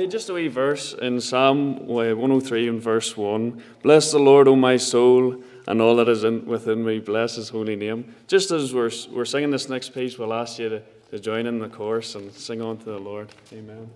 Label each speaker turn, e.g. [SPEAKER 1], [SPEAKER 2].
[SPEAKER 1] Hey, just a wee verse in Psalm uh, 103 and verse 1. Bless the Lord, O my soul, and all that is in, within me. Bless his holy name. Just as we're, we're singing this next piece, we'll ask you to, to join in the chorus and sing on to the Lord. Amen.